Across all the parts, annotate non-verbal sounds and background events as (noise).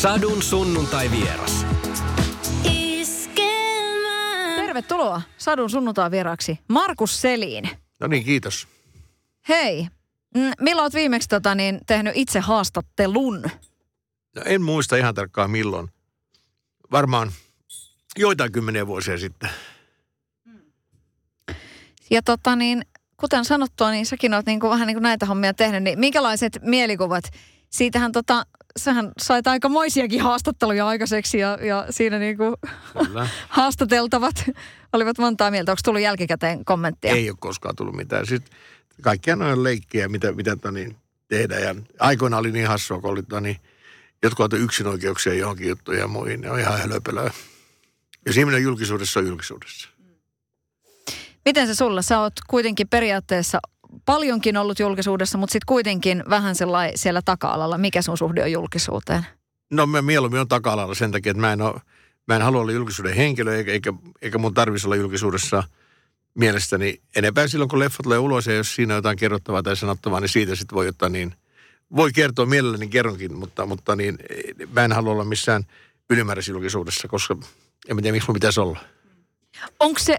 Sadun sunnuntai vieras. Tervetuloa Sadun sunnuntai vieraksi Markus Selin. No niin, kiitos. Hei, mm, milloin olet viimeksi tota, niin, tehnyt itse haastattelun? No, en muista ihan tarkkaan milloin. Varmaan joitain kymmeniä vuosia sitten. Ja tota niin, kuten sanottua, niin säkin olet niin kuin, vähän niin kuin näitä hommia tehnyt, niin minkälaiset mielikuvat? Siitähän tota, sähän sait aikamoisiakin haastatteluja aikaiseksi ja, ja siinä niin kuin (laughs) haastateltavat olivat montaa mieltä. Onko tullut jälkikäteen kommenttia? Ei ole koskaan tullut mitään. Sitten kaikkia noin leikkiä, mitä, mitä to, niin, tehdään. Ja aikoina oli niin hassua, kun oli, to, niin, jotkut ottivat yksinoikeuksia johonkin juttuihin ja muihin. Ne on ihan hölöpölöä. Jos ihminen on julkisuudessa, on julkisuudessa. Miten se sulla? Sä oot kuitenkin periaatteessa paljonkin ollut julkisuudessa, mutta sitten kuitenkin vähän sellainen siellä taka-alalla. Mikä sun suhde on julkisuuteen? No mä mieluummin on taka-alalla sen takia, että mä en, ole, mä en halua olla julkisuuden henkilö, eikä, eikä, eikä mun tarvitsisi olla julkisuudessa mielestäni enempää silloin, kun leffa tulee ulos ja jos siinä on jotain kerrottavaa tai sanottavaa, niin siitä sitten voi ottaa niin, voi kertoa mielelläni kerronkin, mutta, mutta niin, mä en halua olla missään ylimääräisessä julkisuudessa, koska en tiedä, miksi mun pitäisi olla. Onko se,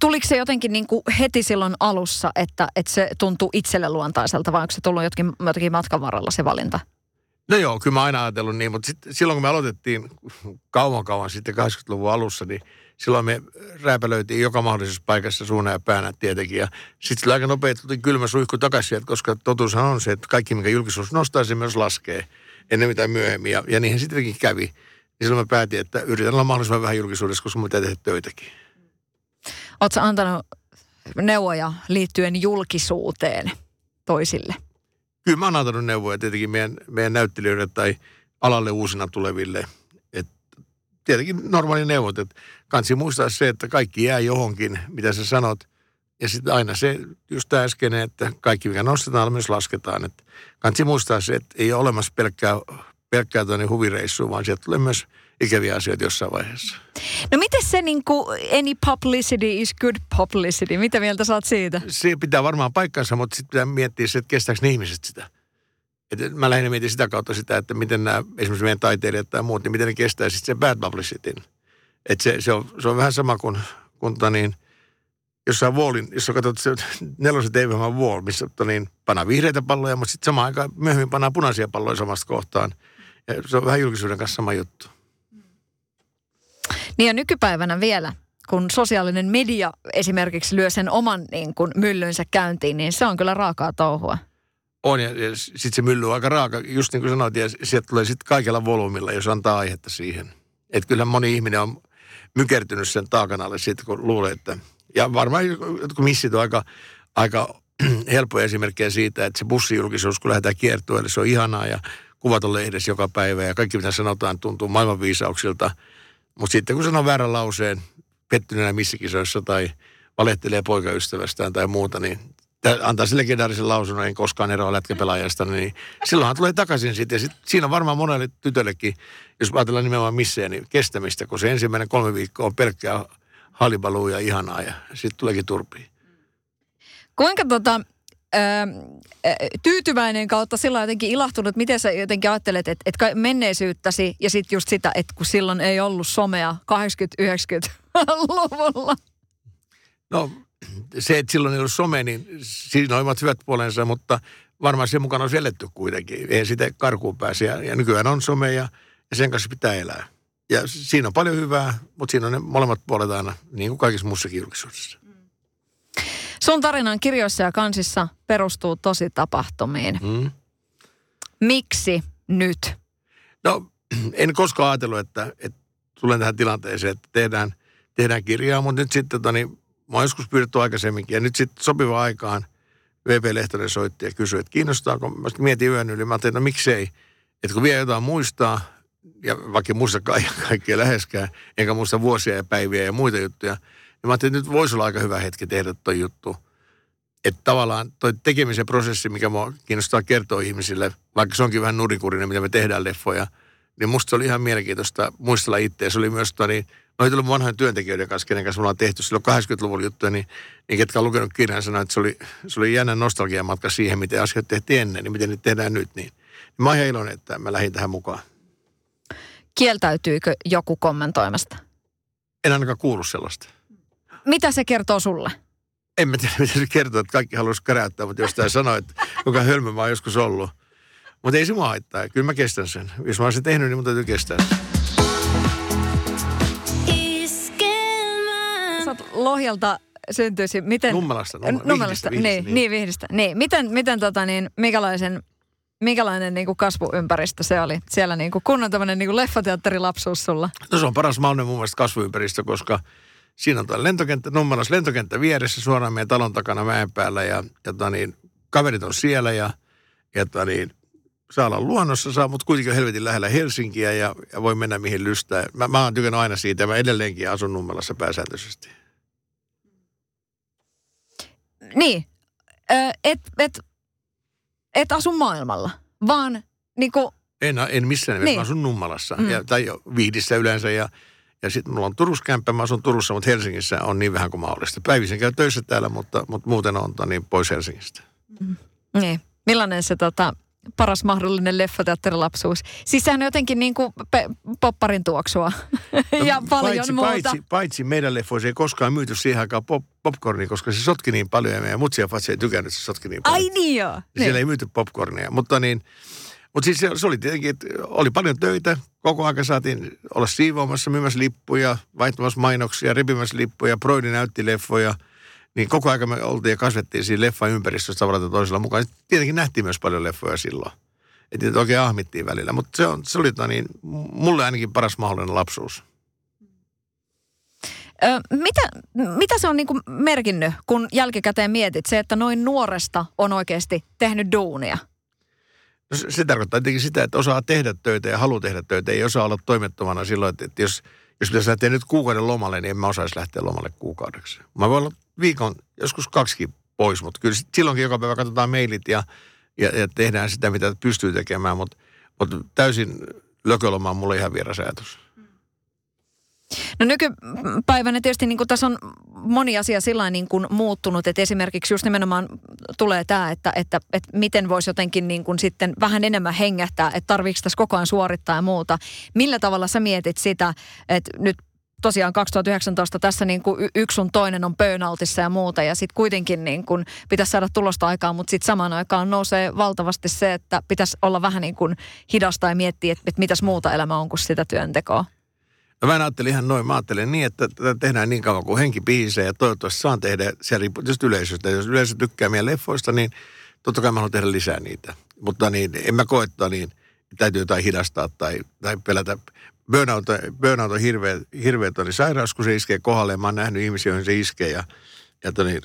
tuliko se jotenkin niin kuin heti silloin alussa, että, että se tuntuu itselle luontaiselta vai onko se tullut jotkin, jotenkin matkan varrella se valinta? No joo, kyllä mä aina ajatellut niin, mutta sit, silloin kun me aloitettiin kauan kauan sitten 80-luvun alussa, niin silloin me rääpälöitiin joka mahdollisessa paikassa suuna ja päänä tietenkin. Ja sitten aika nopeasti tuli kylmä suihku takaisin koska totuushan on se, että kaikki mikä julkisuus nostaa, se myös laskee ennen mitä myöhemmin. Ja, ja niinhän sittenkin kävi. Niin silloin mä päätin, että yritän olla mahdollisimman vähän julkisuudessa, koska mun pitää tehdä töitäkin. Oletko antanut neuvoja liittyen julkisuuteen toisille? Kyllä mä oon antanut neuvoja tietenkin meidän, meidän näyttelijöille tai alalle uusina tuleville. Et tietenkin normaali neuvot, että kansi muistaa se, että kaikki jää johonkin, mitä sä sanot. Ja sitten aina se, just tämä äskeinen, että kaikki mikä nostetaan, myös lasketaan. Että kansi muistaa se, että ei ole olemassa pelkkää, pelkkää huvireissua, vaan sieltä tulee myös ikäviä asioita jossain vaiheessa. No miten se niin kuin any publicity is good publicity? Mitä mieltä saat siitä? Se pitää varmaan paikkansa, mutta sitten pitää miettiä se, että kestääkö ne ihmiset sitä. Et mä lähinnä mietin sitä kautta sitä, että miten nämä esimerkiksi meidän taiteilijat tai muut, niin miten ne kestää sitten sen bad publicityn. Et se, se, on, se on vähän sama kuin, kuin tota niin, jossain wallin, jos sä katsot se nelosen tv wall, missä tota niin, panaa vihreitä palloja, mutta sitten samaan aikaan myöhemmin panaa punaisia palloja samasta kohtaan. Ja se on vähän julkisuuden kanssa sama juttu. Niin ja nykypäivänä vielä, kun sosiaalinen media esimerkiksi lyö sen oman niin kuin, myllynsä käyntiin, niin se on kyllä raakaa touhua. On ja, ja sitten se mylly on aika raaka, just niin kuin sanoit, ja sieltä tulee sitten kaikella volyymilla, jos antaa aihetta siihen. Että kyllä moni ihminen on mykertynyt sen taakan alle siitä, kun luulee, että... Ja varmaan jotkut missit on aika, aika (clears throat) helppoja esimerkkejä siitä, että se bussijulkisuus, kun lähdetään kiertueelle, se on ihanaa ja kuvat on lehdessä joka päivä ja kaikki mitä sanotaan tuntuu maailmanviisauksilta – mutta sitten kun sanoo väärän lauseen pettyneenä missikisoissa tai valehtelee poikaystävästään tai muuta, niin antaa sille legendaarisen lausunnon, en koskaan eroa lätkäpelaajasta, niin silloinhan tulee takaisin sitten. Sit, siinä on varmaan monelle tytöllekin, jos ajatellaan nimenomaan missejä, niin kestämistä, kun se ensimmäinen kolme viikkoa on pelkkää halibaluu ja ihanaa ja sitten tuleekin turpiin. Kuinka tota, tyytyväinen kautta sillä jotenkin ilahtunut, miten sä jotenkin ajattelet, että, että menneisyyttäsi ja sitten just sitä, että kun silloin ei ollut somea 80-90-luvulla. No se, että silloin ei ollut some, niin siinä on hyvät puolensa, mutta varmaan sen mukana on seletty kuitenkin. Ei sitä karkuun pääse ja, ja nykyään on some ja, ja sen kanssa pitää elää. Ja siinä on paljon hyvää, mutta siinä on ne molemmat puolet aina, niin kuin kaikissa muussakin julkisuudessa. Sun tarinan kirjoissa ja kansissa perustuu tosi tapahtumiin. Mm. Miksi nyt? No, (clears throat) en koskaan ajatellut, että, että tulen tähän tilanteeseen, että tehdään, tehdään kirjaa, mutta nyt sitten, tota, niin, mä oon joskus pyydetty aikaisemminkin, ja nyt sitten sopiva aikaan VP Lehtonen soitti ja kysyi, että kiinnostaako, mä mietin yön yli, mä ajattelin, että no miksei, että kun vielä jotain muistaa, ja vaikka muista kaikkea läheskään, enkä muista vuosia ja päiviä ja muita juttuja, ja mä ajattelin, että nyt voisi olla aika hyvä hetki tehdä tuo juttu. Että tavallaan toi tekemisen prosessi, mikä mua kiinnostaa kertoa ihmisille, vaikka se onkin vähän nurinkurinen, mitä me tehdään leffoja, niin musta se oli ihan mielenkiintoista muistella itseä. Se oli myös toi, niin, no tullut vanhojen työntekijöiden kanssa, kenen kanssa me ollaan tehty silloin 80-luvun juttuja, niin, niin ketkä on lukenut kirjan sanoa, että se oli, se oli jännä nostalgiamatka siihen, miten asiat tehtiin ennen, niin miten niitä tehdään nyt. Niin, niin mä oon ihan iloinen, että mä lähdin tähän mukaan. kieltäytyykö joku kommentoimasta? En ainakaan kuulu sellaista. Mitä se kertoo sulle? En mä tiedä, mitä se kertoo, että kaikki haluaisi käräyttää, mutta jostain sanoo, että kuinka hölmö mä oon joskus ollut. Mutta ei se mua haittaa. Kyllä mä kestän sen. Jos mä olisin tehnyt, niin mun täytyy kestää sen. Sä oot Lohjalta syntyisi, miten... Nummelasta, Numm- Nummelasta, Vihdistä, niin, Vihdistä, niin. niin, Vihdistä. Niin. Miten, miten tota niin, minkälaisen, minkälainen niin kuin kasvuympäristö se oli? Siellä niin kuin kunnon tämmöinen niin kuin leffateatterilapsuus sulla. No se on paras mahdollinen mun mielestä kasvuympäristö, koska siinä on tuo lentokenttä, Nummelas lentokenttä vieressä suoraan meidän talon takana mäen päällä ja, ja tota niin, kaverit on siellä ja, ja tota niin, saa olla luonnossa, saa, mutta kuitenkin on helvetin lähellä Helsinkiä ja, ja voi mennä mihin lystää. Mä, mä oon tykännyt aina siitä ja mä edelleenkin asun Nummelassa pääsääntöisesti. Niin, Ö, et, et, et asu maailmalla, vaan niin kuin, En, en missään nimessä, Niin. mä asun Nummalassa Mm. mm. ja, tai Vihdissä yleensä ja, ja sitten mulla on Turussa kämppä, mä asun Turussa, mutta Helsingissä on niin vähän kuin mahdollista. Päivisin käy töissä täällä, mutta, mutta muuten on tota niin pois Helsingistä. niin, millainen se tota, paras mahdollinen leffateatterilapsuus? Siis sehän on jotenkin niin kuin pe- popparin tuoksua (laughs) ja paljon paitsi, muuta. Paitsi, paitsi meidän leffoissa ei koskaan myyty siihen aikaan pop, popcornia, koska se sotki niin paljon ja meidän mutsi ja fatsi ei tykännyt, se sotki niin paljon. Ai niin joo. Niin. Siellä ei myyty popcornia, mutta niin, mutta siis se, se oli tietenkin, että oli paljon töitä. Koko ajan saatiin olla siivoamassa, myymässä lippuja, vaihtamassa mainoksia, repimässä lippuja, Broidi näytti leffoja. Niin koko ajan me oltiin ja kasvettiin siinä leffaympäristössä tavalla tai toisella mukaan. Tietenkin nähtiin myös paljon leffoja silloin. Että niitä oikein ahmittiin välillä. Mutta se, on, se oli tota niin, mulle ainakin paras mahdollinen lapsuus. Ö, mitä, mitä se on niin merkinnyt, kun jälkikäteen mietit se, että noin nuoresta on oikeasti tehnyt duunia? No se, tarkoittaa tietenkin sitä, että osaa tehdä töitä ja haluaa tehdä töitä. Ei osaa olla toimettomana silloin, että, että jos, jos pitäisi lähteä nyt kuukauden lomalle, niin en mä osaisi lähteä lomalle kuukaudeksi. Mä voin olla viikon, joskus kaksikin pois, mutta kyllä silloinkin joka päivä katsotaan mailit ja, ja, ja tehdään sitä, mitä pystyy tekemään, mutta, mutta täysin lököloma on mulle ihan vieras ajatus. No nykypäivänä tietysti niin kuin tässä on moni asia sillä niin kuin muuttunut, että esimerkiksi just nimenomaan tulee tämä, että, että, että miten voisi jotenkin niin kuin sitten vähän enemmän hengähtää, että tarviiko tässä koko ajan suorittaa ja muuta. Millä tavalla sä mietit sitä, että nyt tosiaan 2019 tässä niin kuin yksi sun toinen on burnoutissa ja muuta ja sitten kuitenkin niin kuin pitäisi saada tulosta aikaan, mutta sitten samaan aikaan nousee valtavasti se, että pitäisi olla vähän niin kuin hidasta ja miettiä, että, että mitäs muuta elämä on kuin sitä työntekoa. Mä ajattelin ihan noin. Mä ajattelin niin, että tätä tehdään niin kauan kuin henki pihisee ja toivottavasti saan tehdä, se riippuu tietysti yleisöstä. Jos yleisö tykkää meidän leffoista, niin totta kai mä haluan tehdä lisää niitä. Mutta niin, en mä koe, että niin, täytyy jotain hidastaa tai, tai pelätä. Burnout, burnout on hirveä, hirveä niin sairaus, kun se iskee kohdalle. Mä oon nähnyt ihmisiä, joihin se iskee ja, ja toni,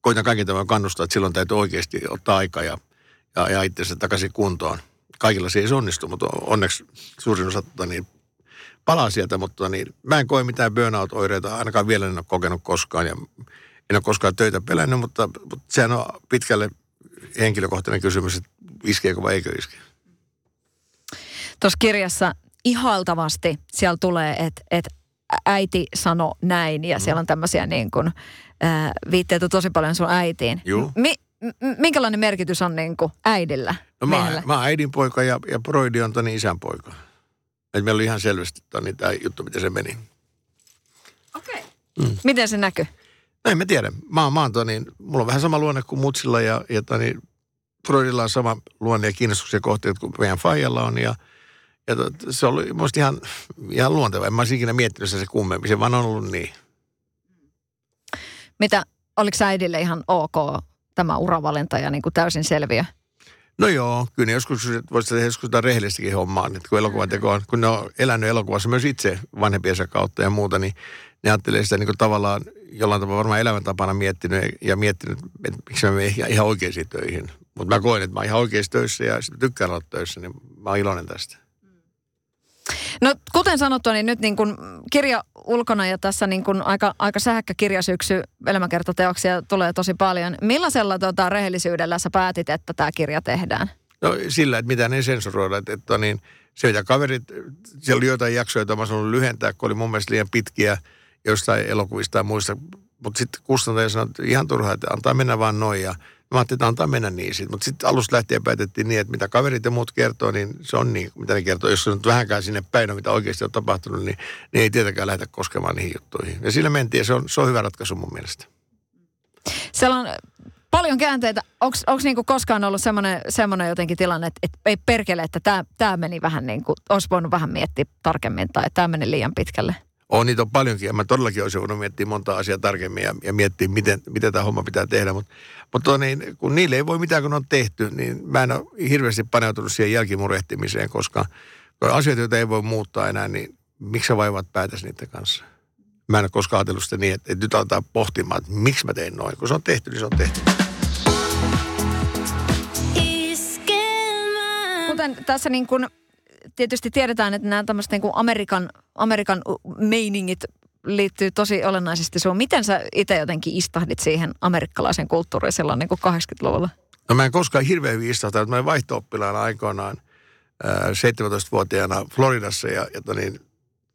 koitan kaiken tämän kannustaa, että silloin täytyy oikeasti ottaa aika ja, ja, ja itsensä takaisin kuntoon. Kaikilla se ei onnistu, mutta onneksi suurin osa tota niin, palaa sieltä, mutta niin, mä en koe mitään burnout-oireita, ainakaan vielä en ole kokenut koskaan ja en ole koskaan töitä pelännyt, mutta, mutta sehän on pitkälle henkilökohtainen kysymys, että iskeekö vai eikö iske. Tuossa kirjassa ihailtavasti siellä tulee, että et äiti sano näin ja mm. siellä on tämmöisiä niin kuin, äh, viitteitä tosi paljon sun äitiin. Juu. Mi, minkälainen merkitys on niin kuin äidillä, No mä, miehellä? mä oon äidin poika ja, ja Broidi on Toni isän poika. Et meillä oli ihan selvästi Toni tämä juttu, miten se meni. Okay. Mm. Miten se näkyy? No en mä tiedä. Mä, oon- mä oon Toni, mulla on vähän sama luonne kuin Mutsilla ja, ja Toni, Broidilla on sama luonne ja kiinnostuksen kohteet kuin meidän Fajalla on ja, ja tot, se oli musta ihan, ihan luonteva. En mä olisi ikinä miettinyt se kummempi, se vaan on ollut niin. Mitä, oliko äidille ihan ok tämä uravalinta ja niin kuin täysin selviö? No joo, kyllä joskus voisi tehdä joskus jotain rehellistäkin hommaa, että kun elokuvan teko on, kun ne on elänyt elokuvassa myös itse vanhempiensa kautta ja muuta, niin ne ajattelee sitä niin kuin tavallaan jollain tavalla varmaan elämäntapana miettinyt ja miettinyt, että miksi mä menen ihan, oikeisiin töihin. Mutta mä koen, että mä oon ihan oikeissa töissä ja tykkään olla töissä, niin mä oon iloinen tästä. No kuten sanottu, niin nyt niin kuin kirja ulkona ja tässä niin kuin aika, aika sähäkkä kirjasyksy elämäkertateoksia tulee tosi paljon. Millaisella tota, rehellisyydellä sä päätit, että tämä kirja tehdään? No sillä, että mitään ei sensuroida. Että, että niin, se mitä kaverit, siellä oli jotain jaksoja, joita mä halunnut lyhentää, kun oli mun mielestä liian pitkiä jostain elokuvista ja muista. Mutta sitten kustantaja sanoi, että ihan turhaa, että antaa mennä vaan noin. Ja Mä ajattelin, että antaa mennä niin sitten. Mutta sitten alusta lähtien päätettiin niin, että mitä kaverit ja muut kertoo, niin se on niin, mitä ne kertoo. Jos se on nyt vähänkään sinne päin, mitä oikeasti on tapahtunut, niin, niin ei tietenkään lähdetä koskemaan niihin juttuihin. Ja sillä mentiin ja se on, se on hyvä ratkaisu mun mielestä. Siellä on paljon käänteitä. Onko niinku koskaan ollut semmoinen jotenkin tilanne, että et ei perkele, että tämä meni vähän niin kuin, olisi voinut vähän miettiä tarkemmin tai tämä meni liian pitkälle? On, niitä on paljonkin. Ja mä todellakin olisin voinut miettiä monta asiaa tarkemmin ja, ja miettiä, miten, miten tämä homma pitää tehdä. Mutta mut niin, kun niille ei voi mitään, kun on tehty, niin mä en ole hirveästi paneutunut siihen jälkimurehtimiseen, koska kun asioita, joita ei voi muuttaa enää, niin miksi sä vaivat päätäsi niiden kanssa? Mä en ole koskaan ajatellut sitä niin, että, että nyt aletaan pohtimaan, että miksi mä tein noin. Kun se on tehty, niin se on tehty. Kuten tässä niin kuin tietysti tiedetään, että nämä tämmöiset niin Amerikan, Amerikan meiningit liittyy tosi olennaisesti sinun. Miten sä itse jotenkin istahdit siihen amerikkalaisen kulttuuriin silloin niin kuin 80-luvulla? No mä en koskaan hirveän hyvin istahtanut. Mä olin vaihto-oppilaana aikoinaan äh, 17-vuotiaana Floridassa ja, ja niin,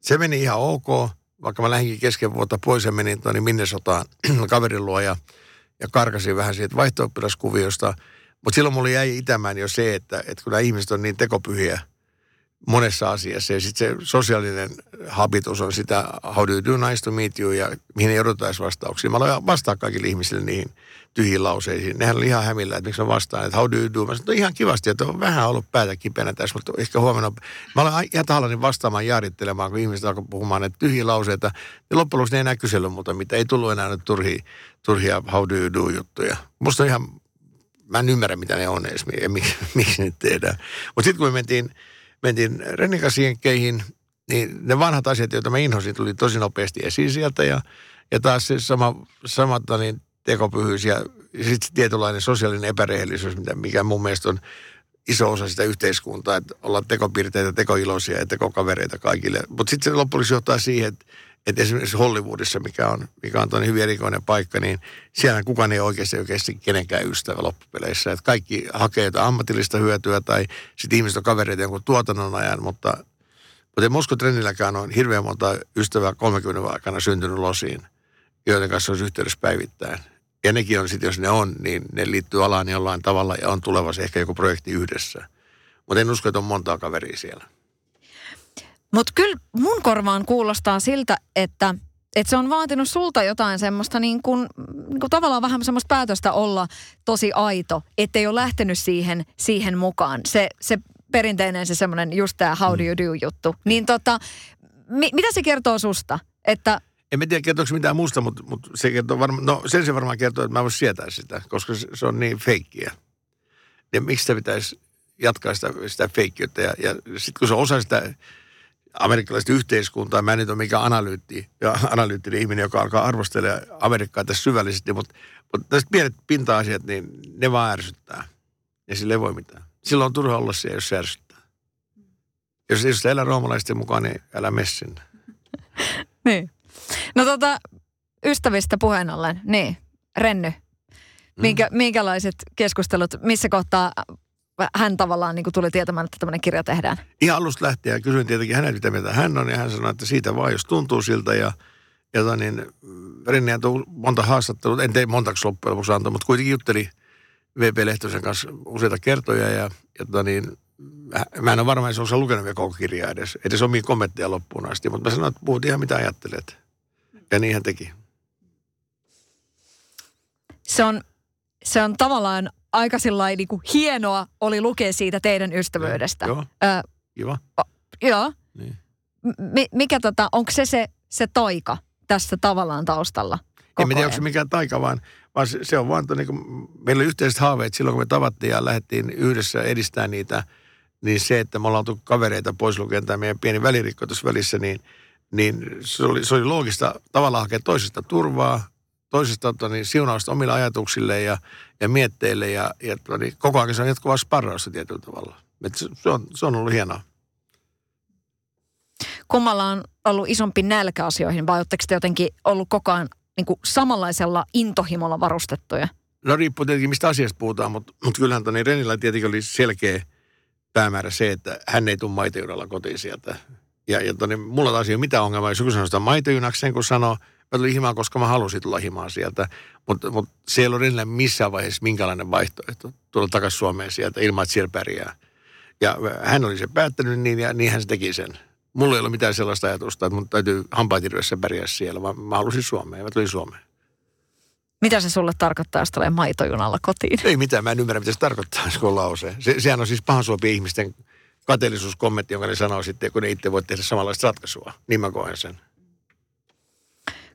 se meni ihan ok, vaikka mä lähdinkin kesken vuotta pois ja menin toni Minnesotaan (clears throat) kaverin luo ja, ja karkasin vähän siitä vaihto Mutta silloin mulle jäi itämään jo se, että, että kun nämä ihmiset on niin tekopyhiä – monessa asiassa. Ja sitten se sosiaalinen habitus on sitä, how do you do, nice to meet you, ja mihin ei odotaisi vastauksia. Mä aloin vastaa kaikille ihmisille niihin tyhjiin lauseisiin. Nehän oli ihan hämillä, että miksi mä vastaan, että how do you do. Mä sanoin, ihan kivasti, että on vähän ollut päätä kipeänä tässä, mutta ehkä huomenna. Mä olen ihan tahallani vastaamaan jaarittelemaan, kun ihmiset alkoi puhumaan näitä tyhjiä lauseita. Ja loppujen lopuksi ne ei enää kysely muuta, mitä ei tullut enää turhia, turhia how do you do juttuja. Musta on ihan, mä en ymmärrä, mitä ne on edes, (laughs) miksi, miksi ne tehdään. Mutta sitten kun me mentiin mentiin rennikasjenkkeihin, niin ne vanhat asiat, joita mä inhosin, tuli tosi nopeasti esiin sieltä. Ja, ja taas se sama, sama niin tekopyhyys ja sitten tietynlainen sosiaalinen epärehellisyys, mikä mun mielestä on iso osa sitä yhteiskuntaa, että ollaan tekopirteitä, tekoiloisia ja tekokavereita kaikille. Mutta sitten se loppujen johtaa siihen, että että esimerkiksi Hollywoodissa, mikä on, mikä on toinen hyvin erikoinen paikka, niin siellä kukaan ei oikeasti oikeasti kenenkään ystävä loppupeleissä. Että kaikki hakee jotain ammatillista hyötyä tai sitten ihmiset on kavereita jonkun tuotannon ajan, mutta, mutta Moskon trendilläkään on hirveän monta ystävää 30 aikana syntynyt losiin, joiden kanssa olisi yhteydessä päivittäin. Ja nekin on sitten, jos ne on, niin ne liittyy alaan jollain tavalla ja on tulevassa ehkä joku projekti yhdessä. Mutta en usko, että on montaa kaveria siellä. Mutta kyllä mun korvaan kuulostaa siltä, että, että se on vaatinut sulta jotain semmoista niin kuin, niin kuin tavallaan vähän semmoista päätöstä olla tosi aito, ettei ole lähtenyt siihen, siihen mukaan. Se, se perinteinen se semmoinen just tämä how do you do juttu. Niin tota, mi, mitä se kertoo susta? Että en mä tiedä, kertooko mitään muusta, mutta, mutta se kertoo varma, no sen se varmaan kertoo, että mä voisin sietää sitä, koska se, se on niin feikkiä. Ja miksi sitä pitäisi jatkaa sitä, sitä feikkiyttä? Ja, ja sitten kun se on osa sitä amerikkalaista yhteiskuntaa. Mä en nyt ole mikään analyytti, ja analyyttinen ihminen, joka alkaa arvostella Amerikkaa tässä syvällisesti, mutta, mutta tästä pienet pinta-asiat, niin ne vaan ärsyttää. Ja sille ei voi mitään. Silloin on turha olla siellä, jos se ärsyttää. Jos, jos elää roomalaisten mukaan, niin älä mene sinne. (laughs) niin. No tota, ystävistä puheen ollen, niin, Renny, Minkä, mm. minkälaiset keskustelut, missä kohtaa hän tavallaan niin kuin tuli tietämään, että tämmöinen kirja tehdään? Ihan alusta lähtien kysyin tietenkin hänen, mitä mieltä hän on, ja hän sanoi, että siitä vaan, jos tuntuu siltä, ja, ja tota niin, Renni antoi monta haastattelua, en tee montaksi loppujen lopuksi antoi, mutta kuitenkin jutteli VP Lehtosen kanssa useita kertoja, ja, ja tota niin, mä en ole varma, että se on lukenut vielä koko kirjaa edes, edes omia kommentteja loppuun asti, mutta mä sanoin, että puhut ihan mitä ajattelet. Ja niin hän teki. Se on, se on tavallaan aika niin kuin hienoa oli lukea siitä teidän ystävyydestä. Joo, Ö, kiva. O, joo. Niin. M- mikä tota, onko se, se se taika tässä tavallaan taustalla? En tiedä, onko se mikään taika, vaan, vaan se, se on vaan, niin kuin, meillä oli yhteiset haaveet silloin, kun me tavattiin ja lähdettiin yhdessä edistämään niitä, niin se, että me ollaan tullut kavereita pois lukien tämä meidän pieni välirikko tuossa välissä, niin, niin se, oli, se oli loogista tavallaan hakea toisesta turvaa, toisesta tota, niin, siunausta omille ajatuksille ja, ja mietteille ja, ja tota, niin, koko ajan se on jatkuvaa sparrausta tietyllä tavalla. Et se, se, on, se on ollut hienoa. Kummalla on ollut isompi nälkä asioihin vai oletteko te jotenkin ollut koko ajan niin kuin samanlaisella intohimolla varustettuja? No riippuu tietenkin mistä asiasta puhutaan, mutta, mutta kyllähän Toni Renillä tietenkin oli selkeä päämäärä se, että hän ei tule maitojunalla kotiin sieltä. Ja, ja toni, mulla taas ei ole mitään ongelmaa, jos joku sanoo sitä maitojunaksen, kun sanoo, Mä tulin himaan, koska mä halusin tulla himaan sieltä. Mutta mut se ei ollut enää missään vaiheessa minkälainen vaihtoehto tulla takaisin Suomeen sieltä ilman, että siellä pärjää. Ja hän oli se päättänyt niin ja niin hän se teki sen. Mulla ei ollut mitään sellaista ajatusta, että mun täytyy hampaatirvessä pärjää siellä, vaan mä halusin Suomeen ja mä tulin Suomeen. Mitä se sulle tarkoittaa, jos tulee maitojunalla kotiin? Ei mitään, mä en ymmärrä, mitä se tarkoittaa, se on lause. Se, sehän on siis pahansuopia ihmisten kateellisuuskommentti, jonka ne sanoo sitten, kun ne itse voi tehdä samanlaista ratkaisua. Niin mä koen sen.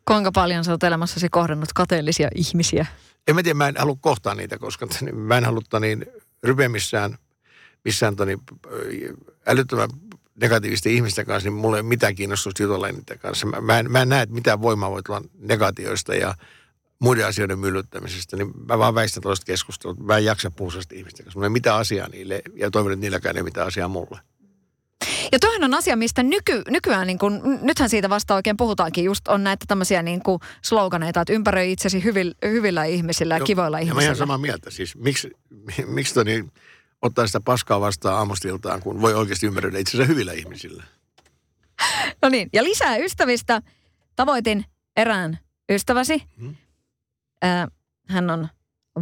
Kuinka paljon sä oot elämässäsi kohdannut kateellisia ihmisiä? En mä tiedä, mä en halua kohtaa niitä, koska mä en halua niin rypeä missään, missään toni, älyttömän negatiivisten ihmisten kanssa, niin mulla ei ole mitään kiinnostusta jutella niiden kanssa. Mä, mä, en, mä en näe, että mitään voimaa voi tulla negatioista ja muiden asioiden myllyttämisestä, niin mä vaan väistän tuollaista keskustelua. Mä en jaksa puhua ihmisten kanssa. Mulla ei mitään asiaa niille ja toivon, että niilläkään ei mitään asiaa mulle. Ja toihan on asia, mistä nyky, nykyään, niin kun, nythän siitä vasta oikein puhutaankin, just on näitä tämmöisiä niin kuin sloganeita, että ympäröi itsesi hyvillä, hyvillä ihmisillä ja kivoilla ihmisillä. Ja mä ihan samaa mieltä. Siis miksi, miksi toni, ottaa sitä paskaa vastaan aamustiltaan, kun voi oikeasti ymmärrä itsensä hyvillä ihmisillä? (laughs) No niin, ja lisää ystävistä. Tavoitin erään ystäväsi. Hmm. hän on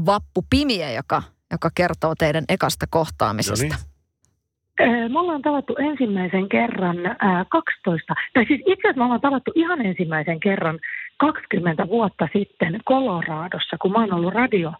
Vappu Pimiä, joka, joka kertoo teidän ekasta kohtaamisesta. No niin. Me ollaan tavattu ensimmäisen kerran 12, tai siis itse asiassa me ollaan tavattu ihan ensimmäisen kerran 20 vuotta sitten Koloraadossa, kun mä oon ollut radio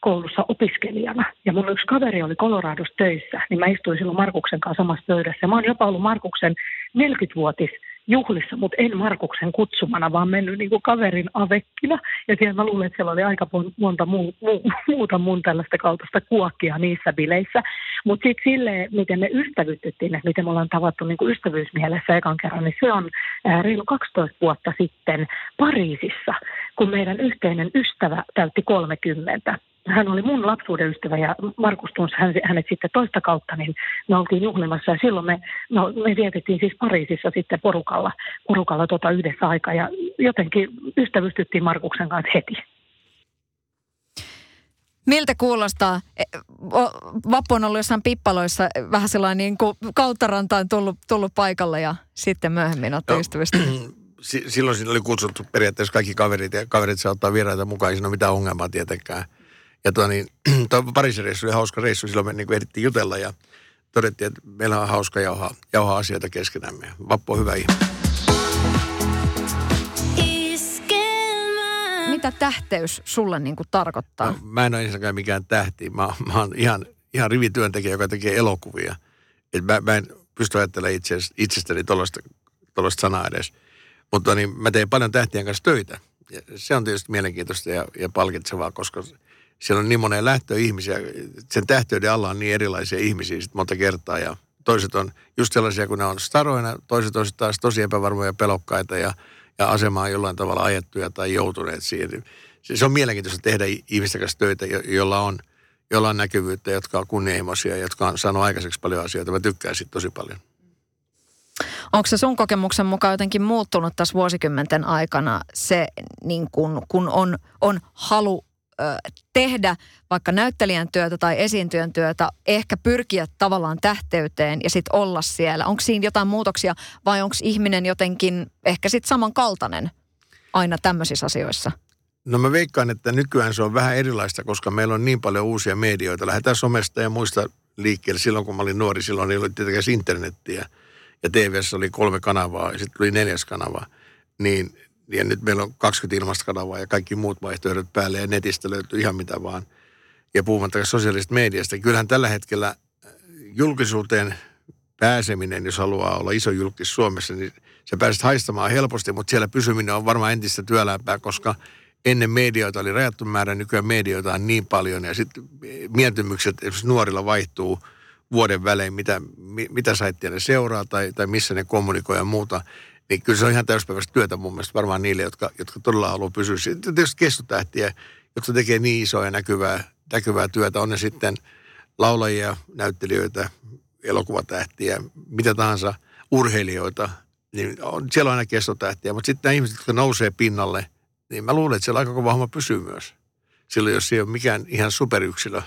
koulussa opiskelijana. Ja mun yksi kaveri oli Koloraadossa töissä, niin mä istuin silloin Markuksen kanssa samassa pöydässä. Mä oon jopa ollut Markuksen 40-vuotis juhlissa, mutta en Markuksen kutsumana, vaan mennyt niin kuin kaverin avekkina. Ja siellä mä luulen, että siellä oli aika monta muu, muu, muuta mun tällaista kaltaista kuokkia niissä bileissä. Mutta sitten silleen, miten me ystävytyttiin, että miten me ollaan tavattu niin kuin ystävyysmielessä ekan kerran, niin se on ää, reilu 12 vuotta sitten Pariisissa, kun meidän yhteinen ystävä täytti 30 hän oli mun lapsuuden ystävä ja Markus tunsi hänet sitten toista kautta, niin me oltiin juhlimassa ja silloin me, no, me vietettiin siis Pariisissa sitten porukalla, porukalla tota yhdessä aikaa ja jotenkin ystävystyttiin Markuksen kanssa heti. Miltä kuulostaa? E, Vappu on ollut jossain pippaloissa vähän sellainen niin kuin kauttarantaan tullut, tullut paikalle ja sitten myöhemmin olette no, ystävystä. (clears throat) Silloin siinä oli kutsuttu periaatteessa kaikki kaverit ja kaverit saa ottaa vieraita mukaan, ei siinä ole mitään ongelmaa tietenkään. Ja tuo, niin, (clears throat) tuo Pariisin reissu oli hauska reissu, silloin me niin kuin ehdittiin jutella ja todettiin, että meillä on hauska jauhaa, jauhaa asioita keskenämme. Vappu on hyvä ihminen. Mitä tähteys sulle niin kuin tarkoittaa? No, mä en ole ensinnäkään mikään tähti. Mä, mä oon ihan, ihan rivityöntekijä, joka tekee elokuvia. Et mä, mä en pysty ajattelemaan itse, itsestäni tuollaista sanaa edes. Mutta niin, mä teen paljon tähtien kanssa töitä. Ja se on tietysti mielenkiintoista ja, ja palkitsevaa, koska siellä on niin monen lähtöihmisiä. Sen tähteyden alla on niin erilaisia ihmisiä sitten monta kertaa ja toiset on just sellaisia, kun ne on staroina, toiset on taas tosi epävarmoja pelokkaita ja, ja asemaan jollain tavalla ajettuja tai joutuneet siihen. Se, se on mielenkiintoista tehdä ihmisten kanssa töitä, jo, jolla on, jolla on näkyvyyttä, jotka on kunnianhimoisia, jotka on saanut aikaiseksi paljon asioita. Mä tykkään siitä tosi paljon. Onko se sun kokemuksen mukaan jotenkin muuttunut tässä vuosikymmenten aikana se, niin kun, kun on, on halu tehdä vaikka näyttelijän työtä tai esiintyjän työtä, ehkä pyrkiä tavallaan tähteyteen ja sitten olla siellä? Onko siinä jotain muutoksia vai onko ihminen jotenkin ehkä sitten samankaltainen aina tämmöisissä asioissa? No mä veikkaan, että nykyään se on vähän erilaista, koska meillä on niin paljon uusia medioita. Lähdetään somesta ja muista liikkeelle. Silloin kun mä olin nuori, silloin ei ollut tietenkään internettiä. Ja TVS oli kolme kanavaa ja sitten tuli neljäs kanava. Niin ja nyt meillä on 20 ilmastokanavaa ja kaikki muut vaihtoehdot päälle ja netistä löytyy ihan mitä vaan. Ja puhumattakaan sosiaalisesta mediasta. Kyllähän tällä hetkellä äh, julkisuuteen pääseminen, jos haluaa olla iso julkis Suomessa, niin se pääset haistamaan helposti, mutta siellä pysyminen on varmaan entistä työlämpää, koska ennen medioita oli rajattu määrä, nykyään medioita on niin paljon ja sitten mieltymykset esimerkiksi nuorilla vaihtuu vuoden välein, mitä, mitä ne seuraa tai, tai missä ne kommunikoi ja muuta. Niin kyllä se on ihan täyspäiväistä työtä mun mielestä varmaan niille, jotka, jotka todella haluaa pysyä. Sitten tietysti kestotähtiä, jotka tekee niin isoa ja näkyvää, näkyvää työtä. On ne sitten laulajia, näyttelijöitä, elokuvatähtiä, mitä tahansa, urheilijoita. Niin on, siellä on aina kestotähtiä, mutta sitten nämä ihmiset, jotka nousee pinnalle, niin mä luulen, että siellä aika kova homma pysyy myös. Silloin, jos ei ole mikään ihan superyksilö.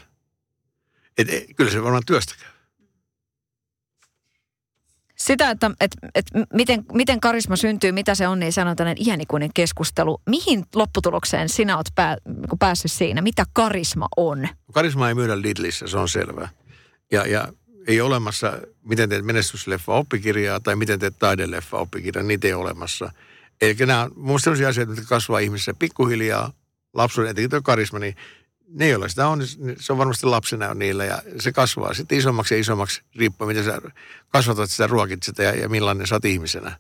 Et, et, kyllä se varmaan työstä käy. Sitä, että, että, että miten, miten karisma syntyy, mitä se on, niin se on tällainen iänikuinen keskustelu. Mihin lopputulokseen sinä olet pää, niin päässyt siinä? Mitä karisma on? Karisma ei myydä Lidlissä, se on selvä. Ja, ja ei ole olemassa, miten teet menestysleffa oppikirjaa tai miten teet taideleffa oppikirjaa, niitä ei ole olemassa. Eli nämä on sellaisia asioita, jotka kasvaa ihmisessä pikkuhiljaa, lapsuuden, etenkin tuo karisma, niin ne, joilla sitä on, niin se on varmasti lapsena on niillä ja se kasvaa sitten isommaksi ja isommaksi riippuen, miten sä kasvatat sitä, ruokit sitä ja, ja millainen sä oot ihmisenä.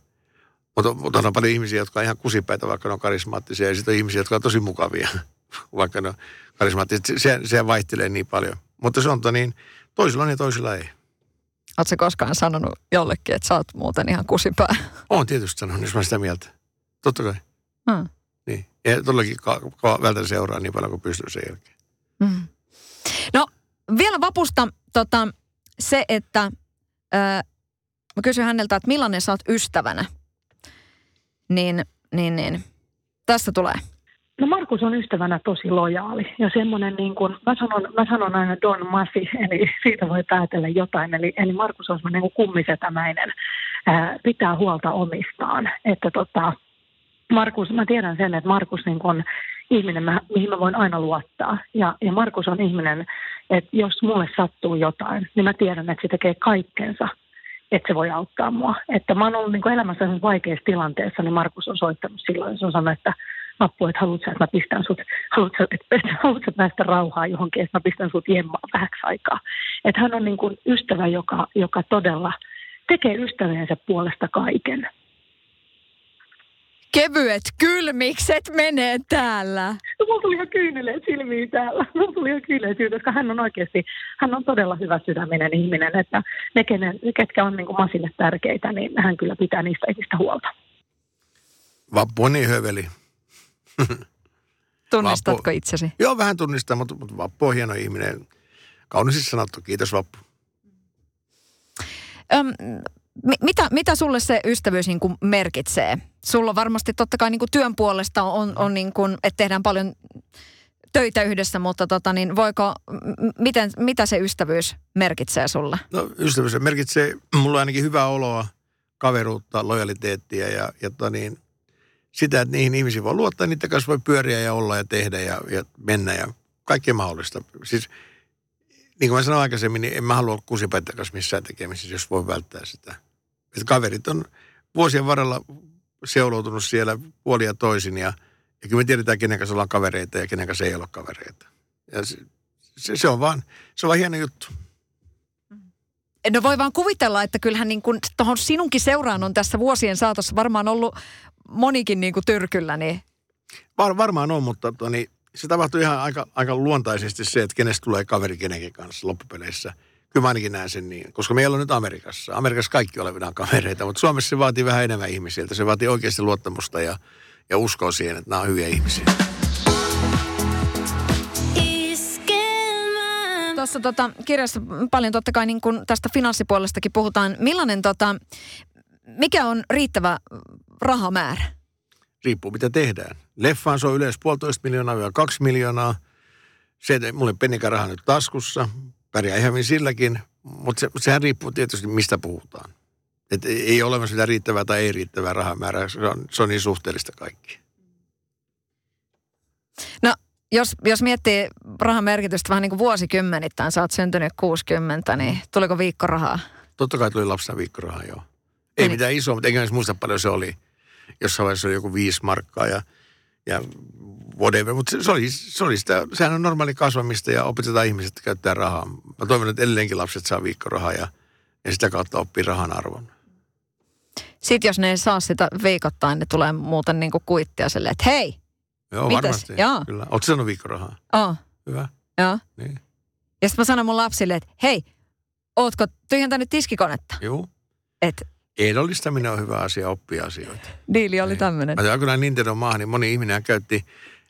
Mutta, mutta on paljon ihmisiä, jotka on ihan kusipäitä, vaikka ne on karismaattisia ja sitten on ihmisiä, jotka on tosi mukavia, (laughs) vaikka ne on karismaattisia. Se, se vaihtelee niin paljon. Mutta se on to niin, toisilla on ja toisilla ei. Oletko koskaan sanonut jollekin, että sä oot muuten ihan kusipää? (laughs) Olen tietysti sanonut, jos mä sitä mieltä. Totta kai. Hmm. Niin. Ja todellakin ka- ka- vältän seuraa niin paljon kuin pystyy sen jälkeen. Mm. No vielä vapusta tota, se, että ö, mä kysyn häneltä, että millainen sä oot ystävänä. Niin, niin, niin. Tässä tulee. No Markus on ystävänä tosi lojaali ja semmoinen niin kuin, mä sanon, mä sanon aina Don Masi, eli siitä voi päätellä jotain. Eli, eli Markus on semmoinen niin kummisetämäinen, ää, pitää huolta omistaan. Että tota, Markus, mä tiedän sen, että Markus niin on ihminen, mä, mihin mä voin aina luottaa. Ja, ja Markus on ihminen, että jos mulle sattuu jotain, niin mä tiedän, että se tekee kaikkensa, että se voi auttaa mua. Että mä oon ollut niin elämässä vaikeassa tilanteessa, niin Markus on soittanut silloin. Se on sanonut, että Appu, että haluatko että mä pistän sut, haluatko, että, haluatko päästä rauhaa johonkin, että mä pistän sut jemmaan vähäksi aikaa. Että hän on niin kuin ystävä, joka, joka todella tekee ystäviensä puolesta kaiken kevyet kylmikset menee täällä. No, mulla tuli ihan kyyneleet silmiin täällä. (laughs) Mulla tuli ihan kyyneleet silmiin, koska hän on oikeasti, hän on todella hyvä sydäminen ihminen, että ne, kenen, ketkä on niin kuin Masille tärkeitä, niin hän kyllä pitää niistä ihmistä huolta. Vappu on niin höveli. (laughs) Tunnistatko Vappu. itsesi? Joo, vähän tunnistaa, mutta, mutta Vappu on hieno ihminen. Kauniisesti sanottu. Kiitos Vappu. Öm, mitä, mitä sulle se ystävyys niin kuin merkitsee? Sulla varmasti totta kai niin kuin työn puolesta on, on niin kuin, että tehdään paljon töitä yhdessä, mutta tota, niin voiko, miten, mitä se ystävyys merkitsee sulle? No ystävyys merkitsee mulla ainakin hyvää oloa, kaveruutta, lojaliteettia ja, ja tota niin, sitä, että niihin ihmisiin voi luottaa, niiden kanssa voi pyöriä ja olla ja tehdä ja, ja mennä ja kaikkea mahdollista. Siis niin kuin mä sanoin aikaisemmin, niin en mä halua kusipäitä kanssa missään tekemisissä, jos voi välttää sitä. Että kaverit on vuosien varrella seuloutunut siellä puolia toisin ja, ja kyllä me tiedetään, kenen kanssa ollaan kavereita ja kenen kanssa ei ole kavereita. Ja se, se, se on vaan, se on vaan hieno juttu. No voi vaan kuvitella, että kyllähän niin kuin tuohon sinunkin seuraan on tässä vuosien saatossa varmaan ollut monikin niin kuin tyrkyllä. Niin... Var, varmaan on, mutta toni, se tapahtui ihan aika, aika luontaisesti se, että kenestä tulee kaveri kenenkin kanssa loppupeleissä – Kyllä mä ainakin näen sen niin, koska meillä on nyt Amerikassa. Amerikassa kaikki olevidaan kavereita, mutta Suomessa se vaatii vähän enemmän ihmisiltä. Se vaatii oikeasti luottamusta ja, ja uskoa siihen, että nämä on hyviä ihmisiä. Tuossa tota, kirjassa paljon totta kai niin kun tästä finanssipuolestakin puhutaan. Millainen, tota, mikä on riittävä rahamäärä? Riippuu mitä tehdään. Leffaan se on yleensä puolitoista miljoonaa vai kaksi miljoonaa. Se, että mulla on raha nyt taskussa pärjää ihan silläkin, mutta se, sehän riippuu tietysti, mistä puhutaan. Et ei ole sitä riittävää tai ei riittävää rahamäärää, se on, se on niin suhteellista kaikki. No, jos, jos miettii rahan merkitystä vähän niin kuin vuosikymmenittäin, sä oot syntynyt 60, niin tuliko viikkorahaa? Totta kai tuli lapsena viikkorahaa, joo. Ei niin. mitään isoa, mutta enkä muista paljon se oli. Jossain vaiheessa oli joku viisi markkaa ja, ja whatever. Mutta se oli, se oli sitä, sehän on normaali kasvamista ja opetetaan ihmiset käyttää rahaa. Mä toivon, että edelleenkin lapset saa viikkorahaa ja, ja sitä kautta oppii rahan arvon. Sitten jos ne ei saa sitä viikoittain, ne tulee muuten niin kuin kuittia silleen, että hei, Joo, mites? varmasti. Joo. Kyllä. Oletko sanonut viikkorahaa? Oo. Hyvä. Joo. Niin. Ja sitten mä sanon mun lapsille, että hei, ootko tyhjentänyt tiskikonetta? Joo. Et Ehdollistaminen on hyvä asia, oppia asioita. Diili oli niin. tämmöinen. Mä kyllä Nintendo maahan, niin moni ihminen käytti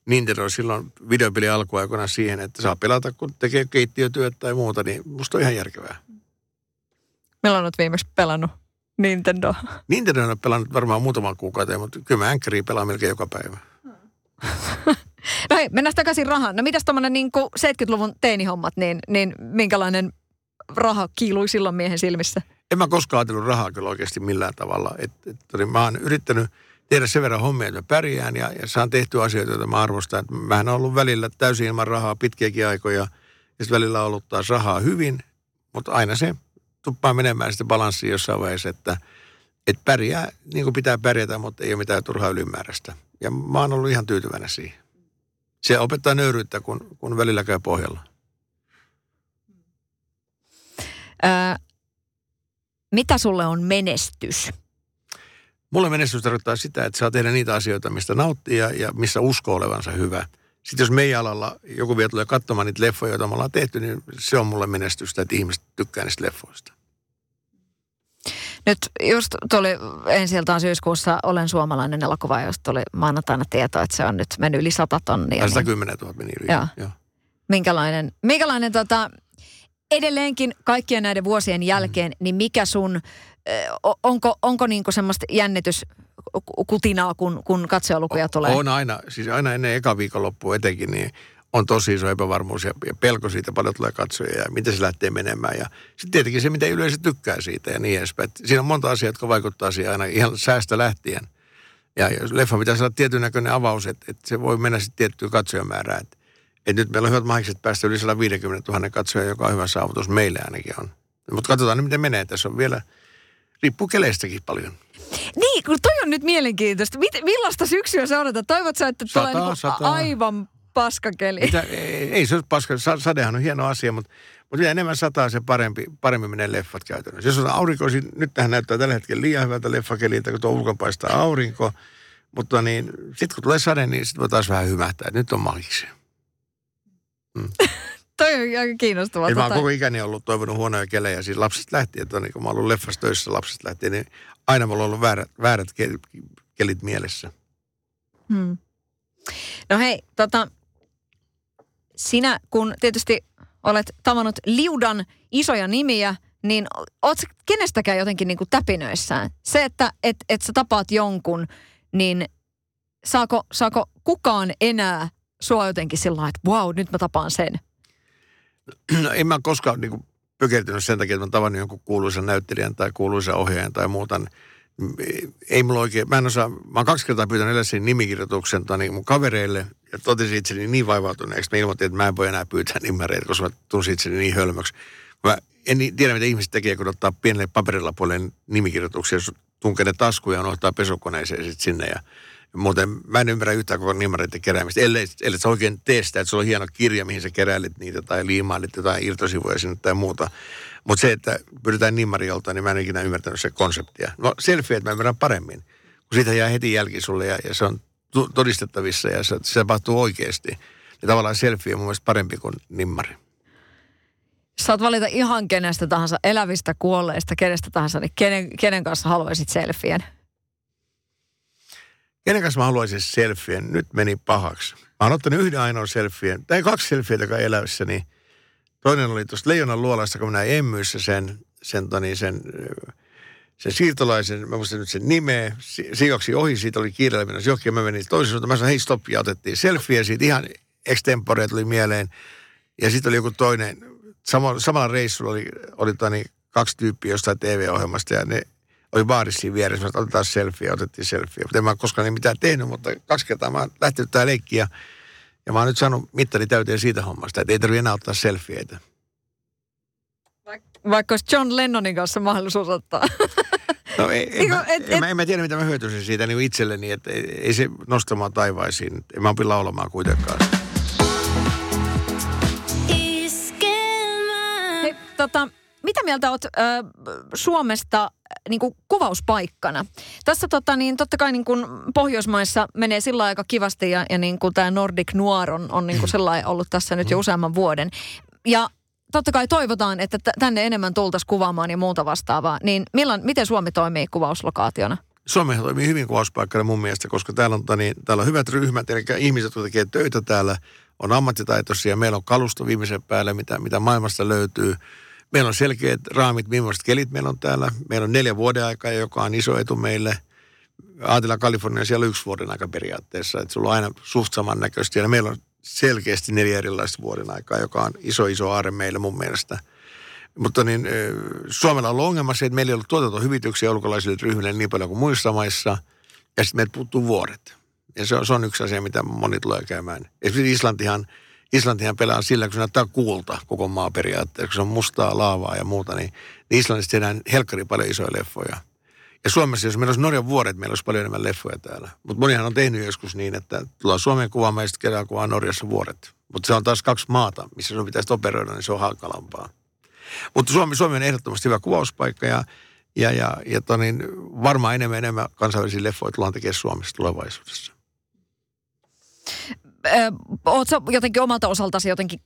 Nintendo silloin videopeli alkuaikoina siihen, että saa pelata, kun tekee keittiötyöt tai muuta, niin musta on ihan järkevää. Milloin olet viimeksi pelannut Nintendo? Nintendo on pelannut varmaan muutaman kuukauden, mutta kyllä mä Anchoria pelaan melkein joka päivä. no (laughs) hei, mennään takaisin rahaan. No mitäs tuommoinen niin 70-luvun teinihommat, niin, niin minkälainen raha kiilui silloin miehen silmissä? en mä koskaan ajatellut rahaa kyllä oikeasti millään tavalla. Et, et, et, mä oon yrittänyt tehdä sen verran hommia, että mä pärjään ja, ja saan tehtyä asioita, joita mä arvostan. Et mähän on ollut välillä täysin ilman rahaa pitkiäkin aikoja ja sitten välillä on ollut taas rahaa hyvin, mutta aina se tuppaa menemään sitten balanssiin jossain vaiheessa, että, että pärjää niin kuin pitää pärjätä, mutta ei ole mitään turhaa ylimääräistä. Ja mä oon ollut ihan tyytyväinen siihen. Se opettaa nöyryyttä, kun, kun välillä käy pohjalla. Öö, mitä sulle on menestys? Mulle menestys tarkoittaa sitä, että saa tehdä niitä asioita, mistä nauttii ja, ja missä uskoo olevansa hyvä. Sitten jos meidän alalla joku vielä tulee katsomaan niitä leffoja, joita me ollaan tehty, niin se on mulle menestystä, että ihmiset tykkää niistä leffoista. Nyt just tuli ensi iltaan syyskuussa Olen suomalainen elokuva, josta tuli maanantaina tieto, että se on nyt mennyt yli 100 tonnia. 110 000 meni yli. Joo. Joo. Minkälainen, minkälainen tota, edelleenkin kaikkien näiden vuosien jälkeen, niin mikä sun, onko, onko niinku semmoista jännitys kutinaa, kun, kun katsojalukuja tulee? On aina, siis aina ennen eka viikonloppua etenkin, niin on tosi iso epävarmuus ja, ja pelko siitä, paljon tulee katsoja ja miten se lähtee menemään. Ja sitten tietenkin se, mitä yleisö tykkää siitä ja niin edespäin. Et siinä on monta asiaa, jotka vaikuttaa siihen aina ihan säästä lähtien. Ja jos leffa pitäisi olla tietyn näköinen avaus, että, että se voi mennä sitten tiettyyn katsojamäärään. Että, että nyt meillä on hyvät mahdollisuudet päästä yli 150 000 katsoja, joka on hyvä saavutus meille ainakin on. Mutta katsotaan nyt, miten menee. Tässä on vielä, riippuu keleistäkin paljon. Niin, kun toi on nyt mielenkiintoista. Mit, millaista syksyä sä odotat? Toivot sä, että tulee niinku aivan paskakeli? Mitä, ei, ei se ole paska. Sa- Sadehan on hieno asia, mutta, mutta mitä enemmän sataa, se parempi, paremmin menee leffat käytännössä. Jos on aurinkoisin, nyt tähän näyttää tällä hetkellä liian hyvältä leffakeliltä, kun tuo ulkon paistaa aurinko. Mutta niin, sitten kun tulee sade, niin sitten voi taas vähän hymähtää. Nyt on magiksi. (laughs) Toi on aika kiinnostavaa. Mä oon Tota, koko ikäni ollut toivonut huonoja kelejä. Siis lapsesta lähtien, että niin kun mä oon ollut leffassa töissä lapsesta lähtien, niin aina mulla on ollut väärät, väärät ke- kelit mielessä. hmm. No hei, tota, sinä kun tietysti olet tavannut liudan isoja nimiä, niin oot kenestäkään jotenkin niin kuin täpinöissään? Se, että et, et sä tapaat jonkun, niin saako, saako kukaan enää sua jotenkin sillä että wow, nyt mä tapaan sen? No en mä koskaan niin pökertynyt sen takia, että mä tavannut jonkun kuuluisan näyttelijän tai kuuluisan ohjaajan tai muuta. Ei mulla oikein, mä en osaa, mä oon kaksi kertaa pyytänyt elässäni nimikirjoituksen tani mun kavereille ja totesin itseni niin vaivautuneeksi, mä ilmoitin, että mä en voi enää pyytää nimereitä, koska mä tunsin itseni niin hölmöksi. Mä en tiedä, mitä ihmiset tekee, kun ottaa pienelle paperilapuille nimikirjoituksia, tunkee ne taskuja ja unohtaa pesukoneeseen sit sinne ja Muuten mä en ymmärrä yhtään koko nimareiden keräämistä, ellei, ellei sä oikein tee sitä, että sulla on hieno kirja, mihin sä keräilit niitä tai liimailit jotain irtosivuja sinne tai muuta. Mutta se, että pyritään nimariolta, niin mä en ikinä ymmärtänyt se konseptia. No selfie, että mä ymmärrän paremmin, kun siitä jää heti jälki sulle ja, ja se on todistettavissa ja se, se tapahtuu oikeasti. Ja tavallaan selfie on mun mielestä parempi kuin nimmari. Saat valita ihan kenestä tahansa, elävistä, kuolleista, kenestä tahansa, niin kenen, kenen kanssa haluaisit selfien? Kenen kanssa mä haluaisin selfien? Nyt meni pahaksi. Mä oon ottanut yhden ainoan selfien, tai kaksi selfietä joka elävissä, niin toinen oli tuosta Leijonan luolasta, kun mä näin Emmyissä sen, sen, toni, sen, ö, sen siirtolaisen, mä muistan nyt sen nimeä, si- se juoksi ohi, siitä oli kiireellä menossa johonkin, mä menin toisen suuntaan, mä sanoin, hei stop, ja otettiin selfie, siitä ihan extempore tuli mieleen, ja sitten oli joku toinen, sama, samalla reissulla oli, oli toni, kaksi tyyppiä jostain TV-ohjelmasta, ja ne oli baarissa siinä vieressä, mä sanoin, otetaan selfie, ja otettiin selfie. Mutta en mä koskaan niin mitään tehnyt, mutta kaksi kertaa mä oon lähtenyt tää leikkiä, ja mä oon nyt saanut mittari täyteen siitä hommasta, että ei tarvitse enää ottaa selfieitä. Vaikka olisi John Lennonin kanssa mahdollisuus ottaa. No ei, en, mä, et- en, mä, en mä tiedä, mitä mä hyötyisin siitä niin itselleni, että ei, ei se nostamaan taivaisiin. En mä opi laulamaan kuitenkaan. Hei, tota, mitä mieltä oot ö, Suomesta niin kuin kuvauspaikkana? Tässä tota, niin, totta kai niin kuin Pohjoismaissa menee sillä aika kivasti ja, ja niin kuin tämä Nordic Noir on, on niin kuin sellainen ollut tässä nyt jo useamman vuoden. Ja totta kai toivotaan, että tänne enemmän tultaisiin kuvaamaan ja muuta vastaavaa. Niin millan, miten Suomi toimii kuvauslokaationa? Suomihan toimii hyvin kuvauspaikkana mun mielestä, koska täällä on, tota niin, täällä on hyvät ryhmät, eli ihmiset, jotka tekee töitä täällä, on ammattitaitoisia, meillä on kalusto viimeisen päälle, mitä, mitä maailmasta löytyy. Meillä on selkeät raamit, millaiset kelit meillä on täällä. Meillä on neljä vuoden aikaa, joka on iso etu meille. Aatila Kalifornia siellä yksi vuoden aika periaatteessa, että sulla on aina suht samannäköistä. Ja meillä on selkeästi neljä erilaista vuoden aikaa, joka on iso, iso aare meille mun mielestä. Mutta niin, Suomella on ollut ongelma se, että meillä ei ollut tuotantohyvityksiä ulkolaisille ryhmille niin paljon kuin muissa maissa. Ja sitten meiltä puuttuu vuoret. Ja se on, se on yksi asia, mitä moni tulee käymään. Esimerkiksi Islantihan, Islantihan pelaa sillä, kun se näyttää kuulta koko maa periaatteessa, kun se on mustaa laavaa ja muuta, niin, niin Islannissa tehdään helkkari paljon isoja leffoja. Ja Suomessa, jos meillä olisi Norjan vuoret, meillä olisi paljon enemmän leffoja täällä. Mutta monihan on tehnyt joskus niin, että tullaan Suomeen kuvaamaan ja sitten kerran kuvaa Norjassa vuoret. Mutta se on taas kaksi maata, missä sun pitäisi operoida, niin se on hankalampaa. Mutta Suomi, Suomi on ehdottomasti hyvä kuvauspaikka ja, ja, ja, ja tonin, varmaan enemmän enemmän kansainvälisiä leffoja tullaan tekemään Suomessa tulevaisuudessa. Oletko jotenkin omalta osaltasi jotenkin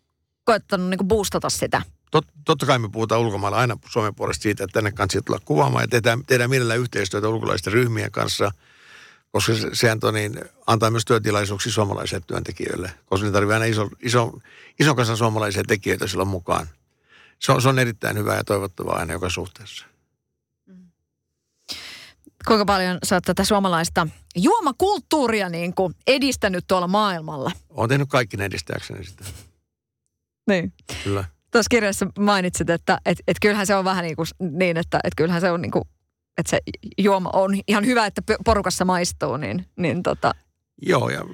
koettanut niin boostata sitä? Tot, totta kai me puhutaan ulkomailla aina Suomen puolesta siitä, että tänne kanssa tulla kuvaamaan ja tehdään, tehdään mielellään yhteistyötä ulkolaisten ryhmien kanssa, koska se, to, niin, antaa myös työtilaisuuksia suomalaisille työntekijöille, koska ne tarvitsee aina iso, iso, iso kanssa suomalaisia tekijöitä silloin mukaan. Se on, se on erittäin hyvä ja toivottavaa aina joka suhteessa. Kuinka paljon sä oot tätä suomalaista juomakulttuuria niin kuin edistänyt tuolla maailmalla? Olen tehnyt kaikki edistääkseni sitä. Niin. Kyllä. Tuossa kirjassa mainitsit, että et, et kyllähän se on vähän niin, kuin niin että et kyllähän se on niin kuin, että se juoma on ihan hyvä, että porukassa maistuu, niin, niin tota. Joo, ja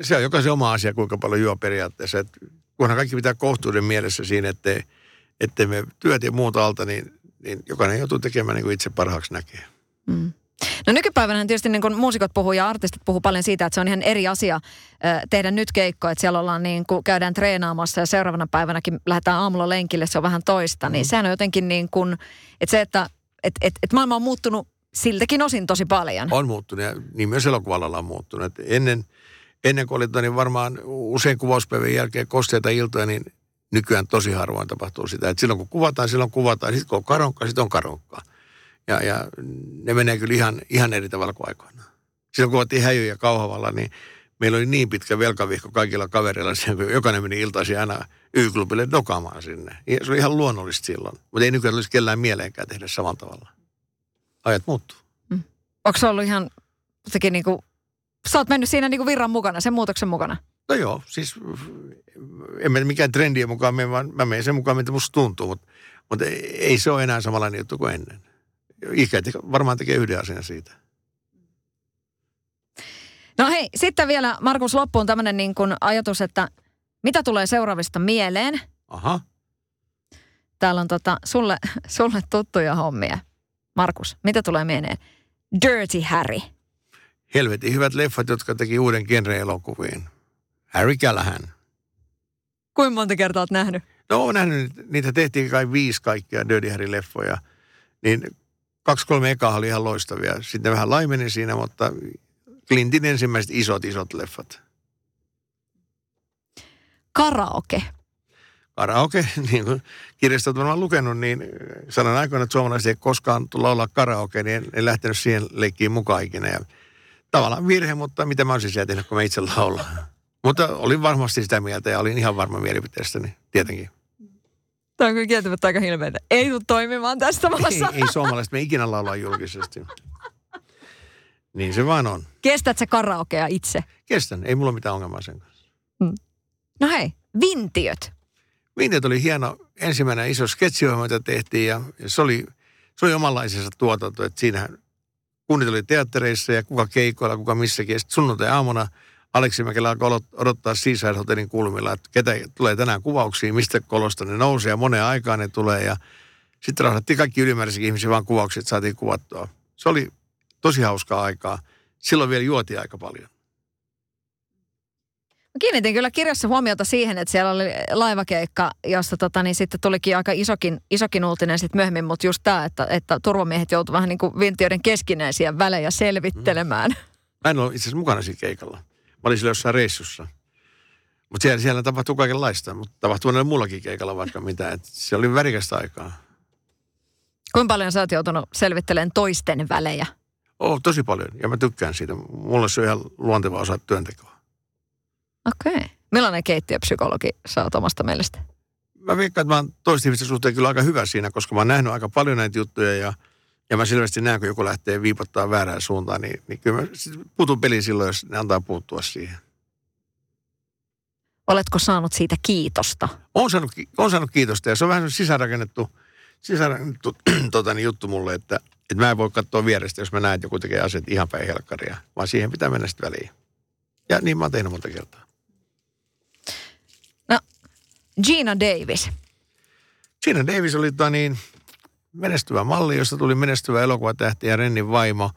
se on jokaisen oma asia, kuinka paljon juo periaatteessa. Et kunhan kaikki pitää kohtuuden mielessä siinä, ettei, ettei me työt ja muuta alta, niin, niin jokainen joutuu tekemään niin kuin itse parhaaksi näkee. Mm. No nykypäivänä tietysti niin kuin muusikot puhuu ja artistit puhuu paljon siitä, että se on ihan eri asia tehdä nyt keikko, että siellä ollaan niin kuin, käydään treenaamassa ja seuraavana päivänäkin lähdetään aamulla lenkille, se on vähän toista. Niin mm. Niin sehän on jotenkin niin kuin, että se, että et, et, et maailma on muuttunut siltäkin osin tosi paljon. On muuttunut ja niin myös elokuvalla on muuttunut. Et ennen, ennen kuin oli niin varmaan usein kuvauspäivän jälkeen kosteita iltoja, niin nykyään tosi harvoin tapahtuu sitä. Et silloin kun kuvataan, silloin kuvataan. Sitten kun on karonkka, sitten on karonkka. Ja, ja ne menee kyllä ihan, ihan eri tavalla kuin aikoinaan. Silloin kun kuvattiin Häjy ja Kauhavalla, niin meillä oli niin pitkä velkavihko kaikilla kavereilla, kun (laughs) jokainen meni iltaisin aina Y-klubille dokaamaan sinne. Ja se oli ihan luonnollista silloin. Mutta ei nykyään olisi kellään mieleenkään tehdä samalla tavalla. Ajat muuttuu. Mm. Onko se ollut ihan jotenkin niin kuin, sä oot mennyt siinä niin kuin virran mukana, sen muutoksen mukana? No joo, siis en mene mikään trendien mukaan, vaan mä menen sen mukaan, mitä musta tuntuu, mutta, mutta ei se ole enää samanlainen juttu kuin ennen ikä varmaan tekee yhden asian siitä. No hei, sitten vielä Markus loppuun tämmöinen niin kuin ajatus, että mitä tulee seuraavista mieleen? Aha. Täällä on tota, sulle, sulle tuttuja hommia. Markus, mitä tulee mieleen? Dirty Harry. Helvetin hyvät leffat, jotka teki uuden genre-elokuviin. Harry Callahan. Kuinka monta kertaa olet nähnyt? No olen nähnyt, niitä tehtiin kai viisi kaikkia Dirty Harry-leffoja. Niin kaksi kolme ekaa oli ihan loistavia. Sitten vähän laimeni siinä, mutta Clintin ensimmäiset isot, isot leffat. Karaoke. Karaoke, (laughs) niin kuin kirjastot varmaan lukenut, niin sanon aikoina, että suomalaiset ei koskaan tulla olla karaoke, niin en, en lähtenyt siihen leikkiin mukaan ikinä. Ja tavallaan virhe, mutta mitä mä olisin siellä tehnyt, kun mä itse laulan. (laughs) Mutta olin varmasti sitä mieltä ja olin ihan varma mielipiteestäni, tietenkin. Tämä on kyllä kieltämättä aika hilmeitä. Ei tule toimimaan tästä maassa. Ei, ei suomalaiset me ikinä laulaa julkisesti. Niin se vaan on. Kestät sä karaokea itse? Kestän, ei mulla mitään ongelmaa sen kanssa. Hmm. No hei, Vintiöt. Vintiöt oli hieno ensimmäinen iso sketsiohjelma, jota tehtiin ja se oli, se oli omanlaisensa tuotanto. Että siinähän kunnit oli teattereissa ja kuka keikoilla, kuka missäkin. Ja sitten sunnuntai-aamuna – Aleksi Mäkelä alkoi odottaa Seaside Hotelin kulmilla, että ketä tulee tänään kuvauksia, mistä kolosta ne nousee ja moneen aikaan ne tulee. Ja sitten rahdattiin kaikki ylimääräisiä ihmisiä vaan kuvaukset, saatiin kuvattua. Se oli tosi hauskaa aikaa. Silloin vielä juotiin aika paljon. Mä kiinnitin kyllä kirjassa huomiota siihen, että siellä oli laivakeikka, josta tota, niin sitten tulikin aika isokin, isokin uutinen sitten myöhemmin, mutta just tämä, että, että turvamiehet joutuivat vähän niin kuin vintioiden keskinäisiä välejä selvittelemään. Mm. Mä en ole itse asiassa mukana siinä keikalla. Mä olin siellä jossain reissussa. Mutta siellä, siellä tapahtuu kaikenlaista, mutta tapahtuu näillä muullakin keikalla vaikka mitä. Et se oli värikästä aikaa. Kuinka paljon sä oot joutunut selvittelemään toisten välejä? Oh, tosi paljon. Ja mä tykkään siitä. Mulle se on ihan luonteva osa työntekoa. Okei. Okay. Millainen keittiöpsykologi sä oot omasta mielestä? Mä veikkaan, että mä oon toisten ihmisten suhteen kyllä aika hyvä siinä, koska mä oon nähnyt aika paljon näitä juttuja ja, ja mä selvästi näen, kun joku lähtee viipottaa väärään suuntaan, niin, niin kyllä mä puutun peliin silloin, jos ne antaa puuttua siihen. Oletko saanut siitä kiitosta? On saanut, on saanut kiitosta ja se on vähän sisäänrakennettu sisar tu, (clears throat) tota, niin juttu mulle, että, että mä en voi katsoa vierestä, jos mä näen, että joku tekee asiat ihan päin helkkaria, vaan siihen pitää mennä sitten väliin. Ja niin mä oon tehnyt monta kertaa. No, Gina Davis. Gina Davis oli tota, niin, menestyvä malli, josta tuli menestyvä elokuvatähti ja Rennin vaimo.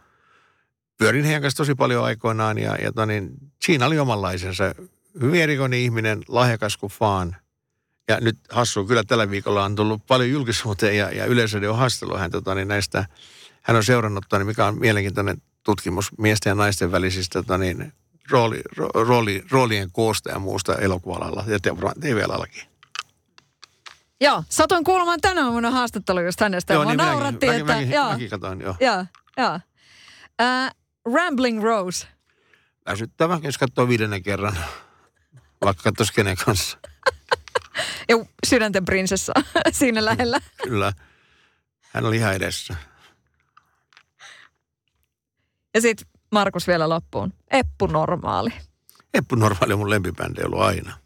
Pyörin heidän kanssa tosi paljon aikoinaan ja, ja tota, niin, Gina oli omanlaisensa. Hyvin erikoinen ihminen, lahjakas kuin faan. Ja nyt hassu, kyllä tällä viikolla on tullut paljon julkisuuteen ja, ja yleisöiden on haastellut hän tota, niin näistä. Hän on seurannut, tota, niin mikä on mielenkiintoinen tutkimus miesten ja naisten välisistä tota, niin, rooli, ro, rooli, roolien koosta ja muusta elokuvalalla ja TV-alallakin. Joo, satoin kuulemaan tänä aamuna haastattelu just hänestä. Joo, niin naurattiin, mäkin, että... mäkin, joo, mäkin katoin, joo. joo, joo. Äh, Rambling Rose. Väsyttävä, jos katsoo viidennen kerran, vaikka katsoisi kenen kanssa. (laughs) Ja sydänten prinsessa (laughs) siinä lähellä. Kyllä, hän oli ihan edessä. Ja sitten Markus vielä loppuun. Eppu normaali. Eppu Normaali on mun lempibändi ollut aina.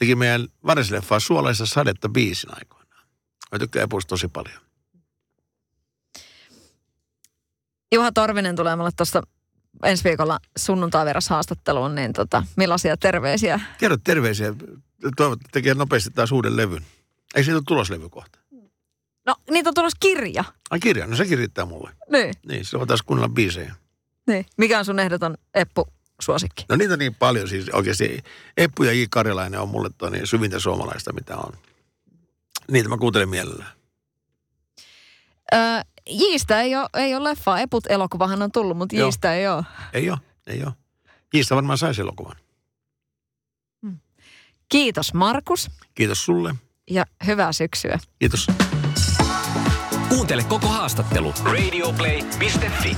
Teki meidän varisleffaa Suolaisessa sadetta biisin aikoinaan. Mä tykkään Epusta tosi paljon. Juha Torvinen tulee mulle tuossa ensi viikolla sunnuntai haastatteluun, niin tota, millaisia terveisiä? Kerro terveisiä. Toivottavasti tekee nopeasti taas uuden levyn. Ei siitä ole tuloslevy kohta. No, niitä on tulossa kirja. Ai kirja, no sekin riittää mulle. Niin, Niin, silloin taas kuunnella biisejä. niin. Mikä on sun ehdoton Eppu-suosikki? No niitä on niin paljon siis oikeasti. Eppu ja J. Karjalainen on mulle toi niin syvintä suomalaista, mitä on. Niitä mä kuuntelen mielellään. Öö, Jiistä ei ole, ei ole leffaa. Eput-elokuvahan on tullut, mutta Joo. Jiistä ei ole. Ei ole, ei ole. Jiistä varmaan saisi elokuvan. Kiitos Markus Kiitos sulle. ja hyvää syksyä. Kiitos. Kuuntele koko haastattelu radioplay.fi.